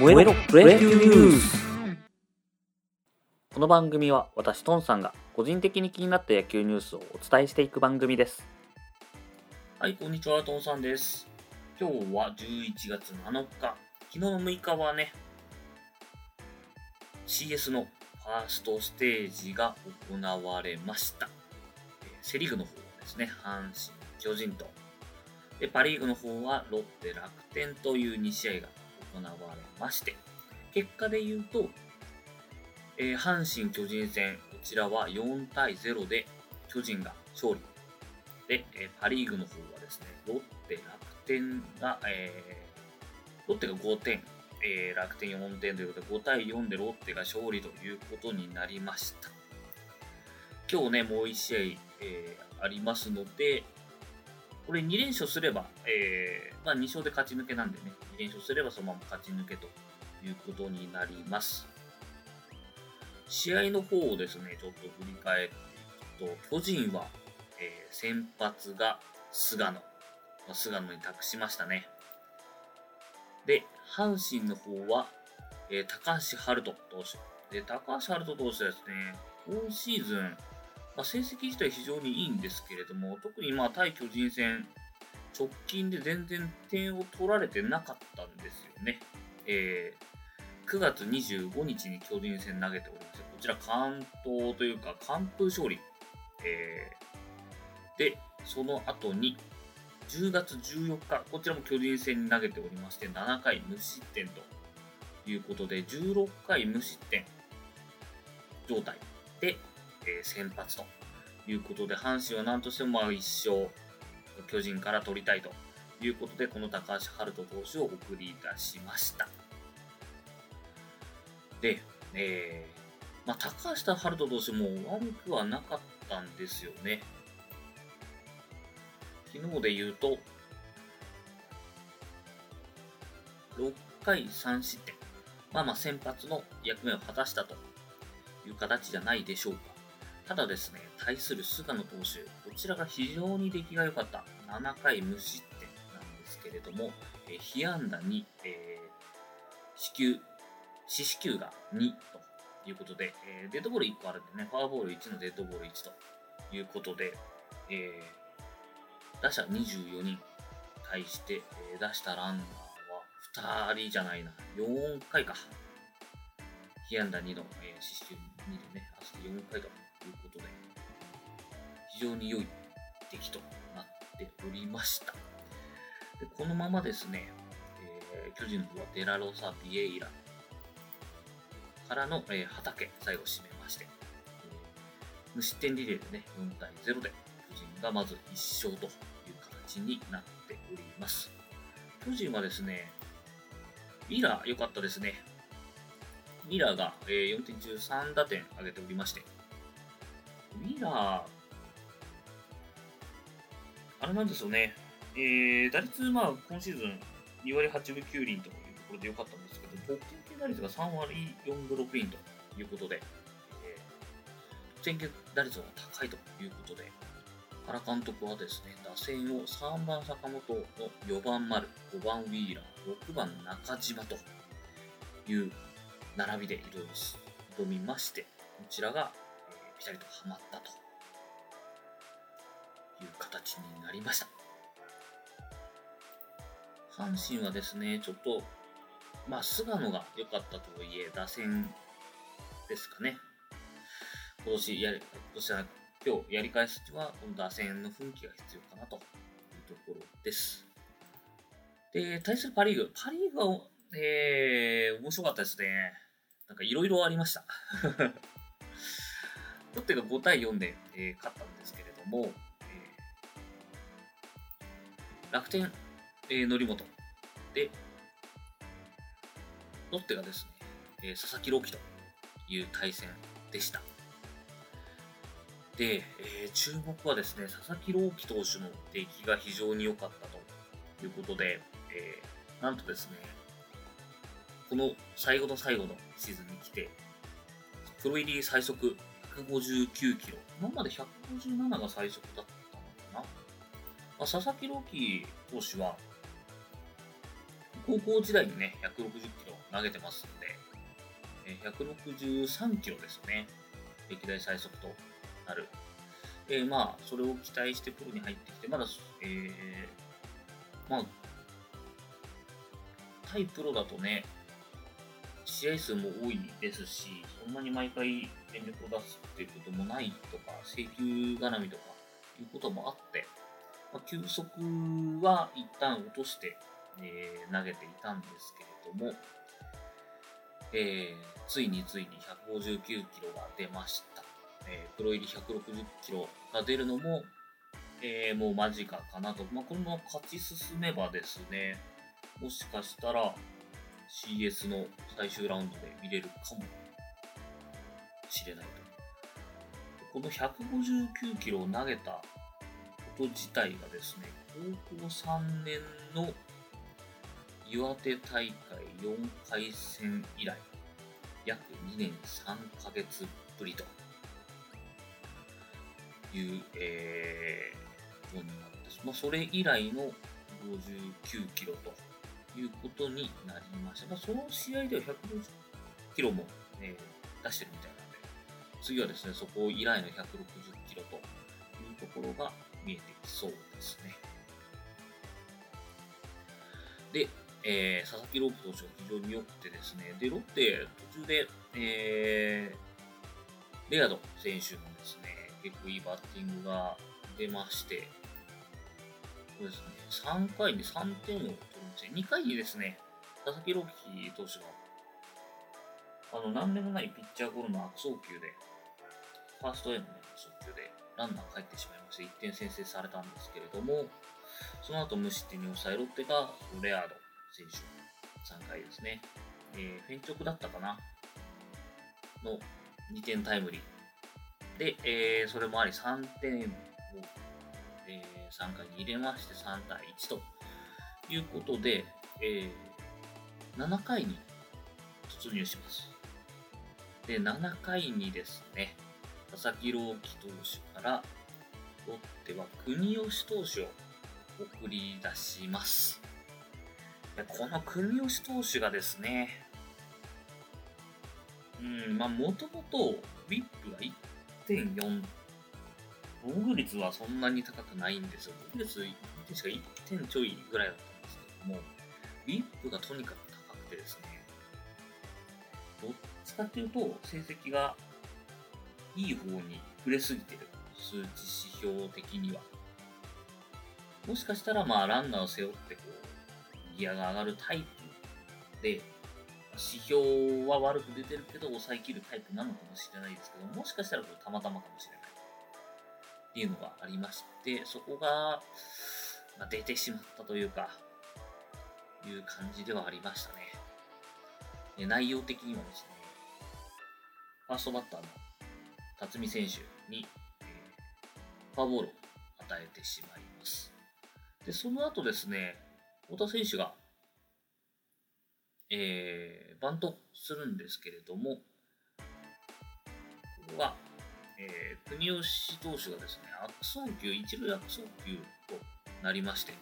燃えろプロ野球ニュースこの番組は私トンさんが個人的に気になった野球ニュースをお伝えしていく番組ですはい、こんにちは、トンさんです。今日は11月7日。昨日の6日はね、CS のファーストステージが行われました。えーセ・リーグの方はですね、阪神、巨人と、でパ・リーグの方はロッテ、楽天という2試合が行われまして、結果で言うと、えー阪神・巨人戦、こちらは4対0で巨人が勝利。で、えーパ・リーグの方はですね、ロッテ、楽天が、えーロッテが5点、えー楽天4点ということで、5対4でロッテが勝利ということになりました。今日ね、もう1試合、えーありますので、これ2連勝すれば、えーまあ、2勝で勝ち抜けなんでね、2連勝すればそのまま勝ち抜けということになります。試合の方をですね、ちょっと振り返っていくと、巨人は、えー先発が菅野。まあ菅野に託しましたね。で、阪神の方は、えー高橋遥人投手。で、高橋遥人投手ですね、今シーズン、まあ、成績自体非常にいいんですけれども、特にまあ対巨人戦、直近で全然点を取られてなかったんですよね。えー9月25日に巨人戦投げておりまして、こちら関東というか完封勝利。えーで、その後に10月14日、こちらも巨人戦に投げておりまして、7回無失点ということで、16回無失点状態で、えー先発ということで、阪神は何としてもまあ1勝、巨人から取りたいということで、この高橋遥人投手を送り出しました。で、えーまあ、高橋遥人投手も悪くはなかったんですよね。昨日で言うと、6回3失点。まあまあ先発の役目を果たしたという形じゃないでしょうか。ただですね、対する菅野投手、こちらが非常に出来が良かった。7回無失点なんですけれども、えー被安打に、えー、四球、四死球が2ということで、えーデッドボール1個あるんでね、フォアボール1のデッドボール1ということで、えー打者24人対して、えー出したランナーは2人じゃないな、4回か。被安打2の、えー、四死球2でね、合わせて4回ということで、非常に良い出来となっておりました。でこのままですね、えー巨人のはデラロサ・ビエイラからの、えー畑、最後締めまして、無失点リレーでね、4対0で巨人がまず1勝という形になっております。巨人はですね、ミラー良かったですね。ミラーが、4点中3打点挙げておりまして、ミラー、あれなんですよね、えー打率、まあ、今シーズン2割8分9厘というところで良かったんですけど、得点圏打率が3割4分6厘ということで、えー得点圏打率が高いということで、原監督はですね、打線を3番坂本の4番丸、5番ウィーラー、6番中島という並びで挑み挑みまして、こちらが、えーピタリとはまったという形になりました。阪神はですね、ちょっと、まあ、菅野が良かったとはいえ、打線ですかね。今年やり、今年は今日やり返すには、この打線の奮起が必要かなというところです。で、対するパ・リーグ。パ・リーグは、えー、面白かったですね。なんかいろいろありました。ロッテが5対4で、えー勝ったんですけれども、えー楽天、えー、則本で、ロッテがですね、えー佐々木朗希という対戦でした。で、えー注目はですね、佐々木朗希投手の出来が非常に良かったということで、えーなんとですね、この最後の最後のシーズンに来て、プロ入り最速159キロ。今まで157が最速だったのかな。まあ、佐々木朗希投手は、高校時代にね、160キロ投げてますので、163キロですね。歴代最速となる。えーまあ、それを期待してプロに入ってきて、まだ、えーまあ、対プロだとね、試合数も多いですし、そんなに毎回全力を出すっていうこともないとか、請求絡みとかいうこともあって、まあ、球速は一旦落として、えー投げていたんですけれども、えーついについに159キロが出ました。えープロ入り160キロが出るのも、えーもう間近かなと。まあ、このまま勝ち進めばですね、もしかしたら CS の最終ラウンドで見れるかもしれないと。この159キロを投げたこと自体がですね、高校3年の岩手大会4回戦以来、約2年3ヶ月ぶりという、えー、ものになって、まあ、それ以来の59キロということになりました。まあ、その試合では150キロも、えー出してるみたいなんで、次はですね、そこ以来の160キロというところが見えてきそうですね。で、えー佐々木朗希投手が非常に良くてですね、で、ロッテ途中で、えーレアド選手のですね、結構いいバッティングが出まして、そうですね、3回に3点を取りまして、2回にですね、佐々木朗希投手が、あの、何でもないピッチャーゴロの悪送球で、ファーストへの、送球で、ランナー帰ってしまいまして、1点先制されたんですけれども、その後無失点に抑えロッテが、レアード選手の、3回ですね、えーフェンチョクだったかなの2点タイムリー。で、えーそれもあり3点を、えー3回に入れまして3対1ということで、えー7回に突入します。で、7回にですね、佐々木朗希投手から、ロッテは国吉投手を送り出します。でこの国吉投手がですね、うん、まあ、もともと、ウィップが1.4、防御率はそんなに高くないんですよ。防御率確か1点ちょいぐらいだったども、ウィップがとにかく高くてですね、どっちかっていうと、成績がいい方に触れすぎてる、数値指標的には。もしかしたら、まあ、ランナーを背負って、こう、ギアが上がるタイプで、指標は悪く出てるけど、抑えきるタイプなのかもしれないですけど、もしかしたらこれたまたまかもしれない。っていうのがありまして、そこが、まあ、出てしまったというか、いう感じではありましたね。で内容的にはですね、ファーストバッターの辰巳選手に、えフォアボールを与えてしまいます。で、その後ですね、太田選手が、えーバントするんですけれども、ここは、えー国吉投手がですね、悪送球、一塁悪送球となりまして、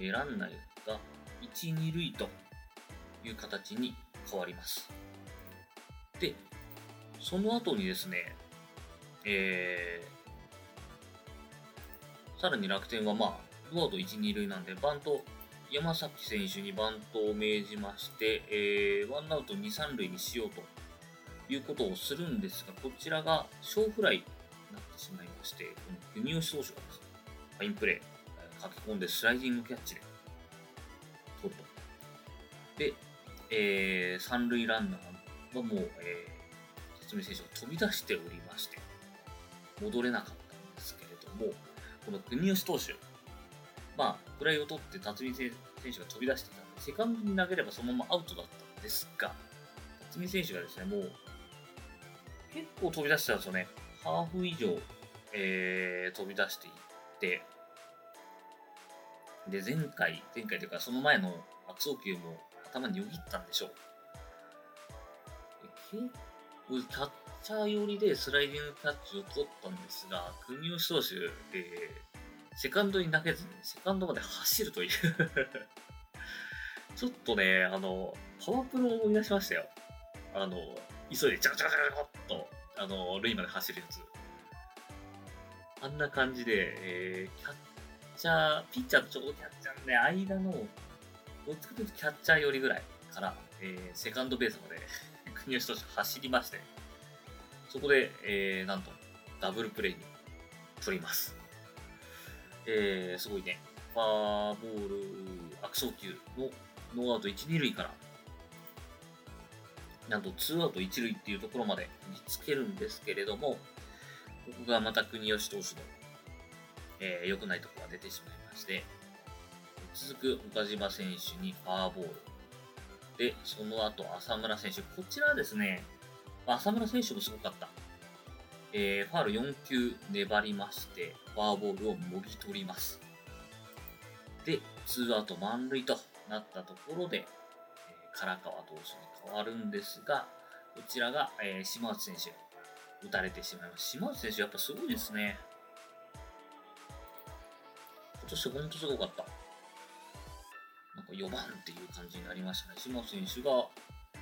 えーランナーが1、2塁という形に変わります。で、その後にですね、えーさらに楽天はまあ、ノーアウト1、2塁なんで、バント、山崎選手にバントを命じまして、えーワンアウト2、3塁にしようということをするんですが、こちらが小フライになってしまいまして、この国吉投手がですね、ファインプレー、えー駆け込んでスライディングキャッチでえー三塁ランナーはもう、えー、辰巳選手が飛び出しておりまして、戻れなかったんですけれども、この国吉投手、まあ、フライを取って辰巳選手が飛び出してたので、セカンドに投げればそのままアウトだったんですが、辰巳選手がですね、もう、結構飛び出してたんですよね。ハーフ以上、えー飛び出していって、で、前回、前回というか、その前の悪送球も頭によぎったんでしょう。結構、キャッチャー寄りでスライディングキャッチを取ったんですが、国吉投手、えーセカンドに投げずに、セカンドまで走るという ちょっとね、あの、パワープロを思い出しましたよ。あの、急いでジャカジャカジャカっと、あの、塁まで走るやつ。あんな感じで、えー、キャッチャー、ピッチャーとちょうどキャッチャーのね、間の、どっちかというとキャッチャー寄りぐらいから、えー、セカンドベースまで 国吉投手走りまして、そこで、えー、なんと、ダブルプレイに取ります。えー、すごいね。ファーボール、悪送球のノーアウト1、2塁から、なんと2アウト1塁っていうところまで見つけるんですけれども、ここがまた国吉投手の、えー、良くないところが出てしまいまして、続く岡島選手にファーボール。で、その後浅村選手。こちらですね、浅村選手もすごかった。えー、ファール4球粘りまして、フォアボールをもぎ取ります。で、ツーアウト満塁となったところで、えー、唐川投手に変わるんですが、こちらが、えー、島内選手、打たれてしまいます。島内選手、やっぱすごいですね。今年ほんとすごかった。なんか4番っていう感じになりましたね。島選手が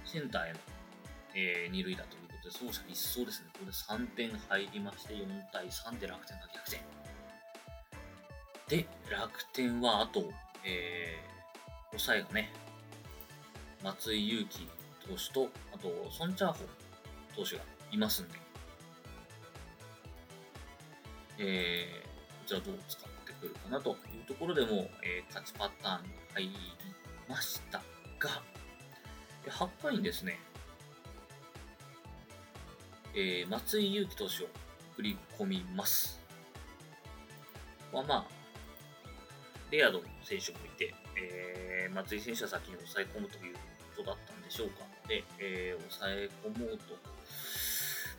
センターへの、えー、二塁打ということで、走者一掃ですね。これで3点入りまして、4対3で楽天が逆転。で、楽天はあと、えー、抑えがね、松井裕樹投手と、あと、ソン・チャーホン投手がいますんで、えー、こちらどう使ってくるかなというところでも、えー、勝ちパターン入りましたが、8回にですね、えー、松井裕樹投手を振り込みます。まあまあ、レアード選手もいて、えー、松井選手は先に抑え込むということだったんでしょうか。で、えー、抑え込もうと、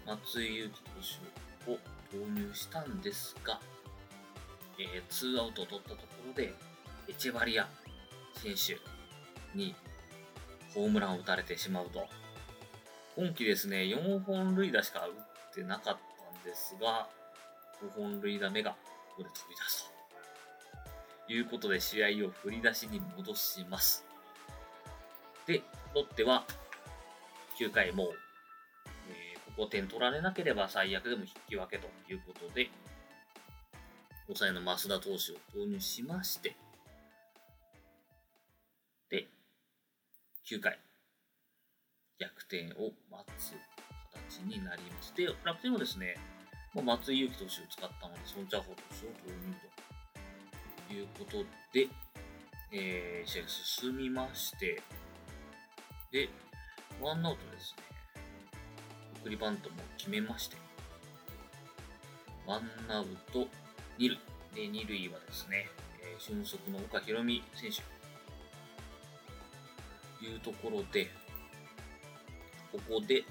松井裕樹投手を投入したんですが、えー、ツーアウトを取ったところで、エチェバリア選手にホームランを打たれてしまうと、今季ですね、4本塁打しか打ってなかったんですが、5本塁打目がここで飛び出すということで試合を振り出しに戻します。で、ロッテは9回もう、えー、ここ点取られなければ最悪でも引き分けということで、抑えの増田投手を投入しまして、9回、逆転を待つ形になります。で、楽天はですね、ま、松井裕樹投手を使ったので、ソンチャホ投手を投入ということで、えー、試合が進みまして、で、ワンアウトですね、送りバントも決めまして、ワンアウト2塁。で、2塁はですね、えー、俊足の岡宏美選手。いうところで、ここで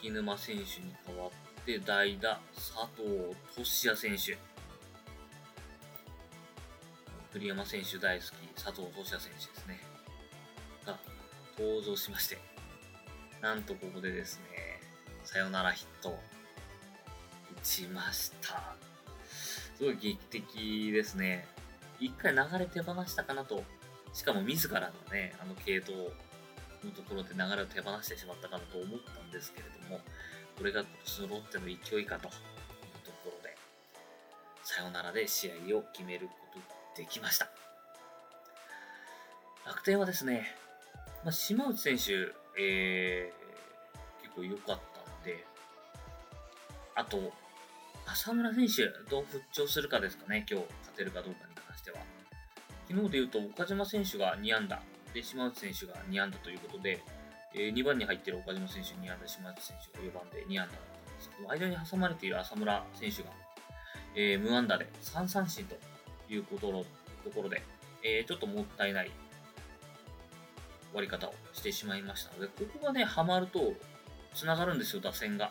柿沼選手に代わって代打佐藤俊也選手。栗山選手大好き佐藤俊也選手ですね。が登場しまして。なんとここでですねサヨナラヒット。打ちました。すごい劇的ですね。一回流れ手放したかなとしかも自らのねあの系統のところで流れを手放してしまったかなと思ったんですけれども、これが今年のロッテの勢いかというところで、さよならで試合を決めることができました。楽天はですね、まあ、島内選手、えー、結構良かったんで、あと、浅村選手、どう復調するかですかね、今日勝てるかどうかに関しては。昨日で言うと、岡島選手が2安打、で、島内選手が2安打ということで、えー、2番に入っている岡島選手2安打、島内選手が4番で2安打だったんですけど、間に挟まれている浅村選手が、えー、無安打で3三振ということのところで、えー、ちょっともったいない終わり方をしてしまいましたので、ここがね、はまると、つながるんですよ、打線が。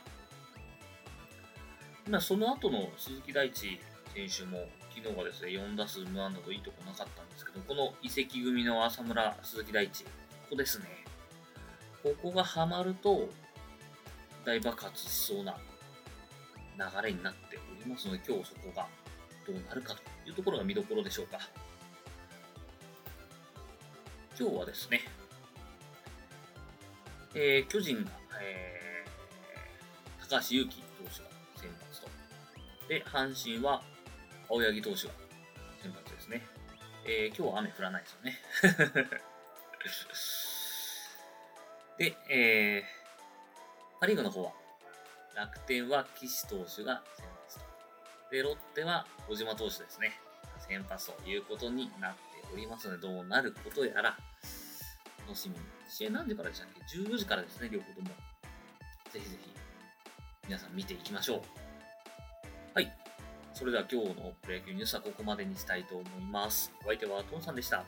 今、その後の鈴木大地選手も、昨日はですね、4打数無安打といいとこなかったんですけど、この移籍組の浅村、鈴木大地、ここですね。ここがハマると、大爆発しそうな流れになっておりますので、今日そこがどうなるかというところが見どころでしょうか。今日はですね、えー、巨人が、えー、高橋優希投手が先発と。で、阪神は青柳投手が先発ですね。えー、今日は雨降らないですよね。で、えー、パ・リーグの方は、楽天は岸投手が先発と。で、ロッテは小島投手ですね。先発ということになっておりますので、どうなることやら、楽しみに。試合何時からでしたっけ ?14 時からですね、両方とも。ぜひぜひ、皆さん見ていきましょう。はい。それでは今日のプロ野球ニュースはここまでにしたいと思います。お相手はトンさんでした。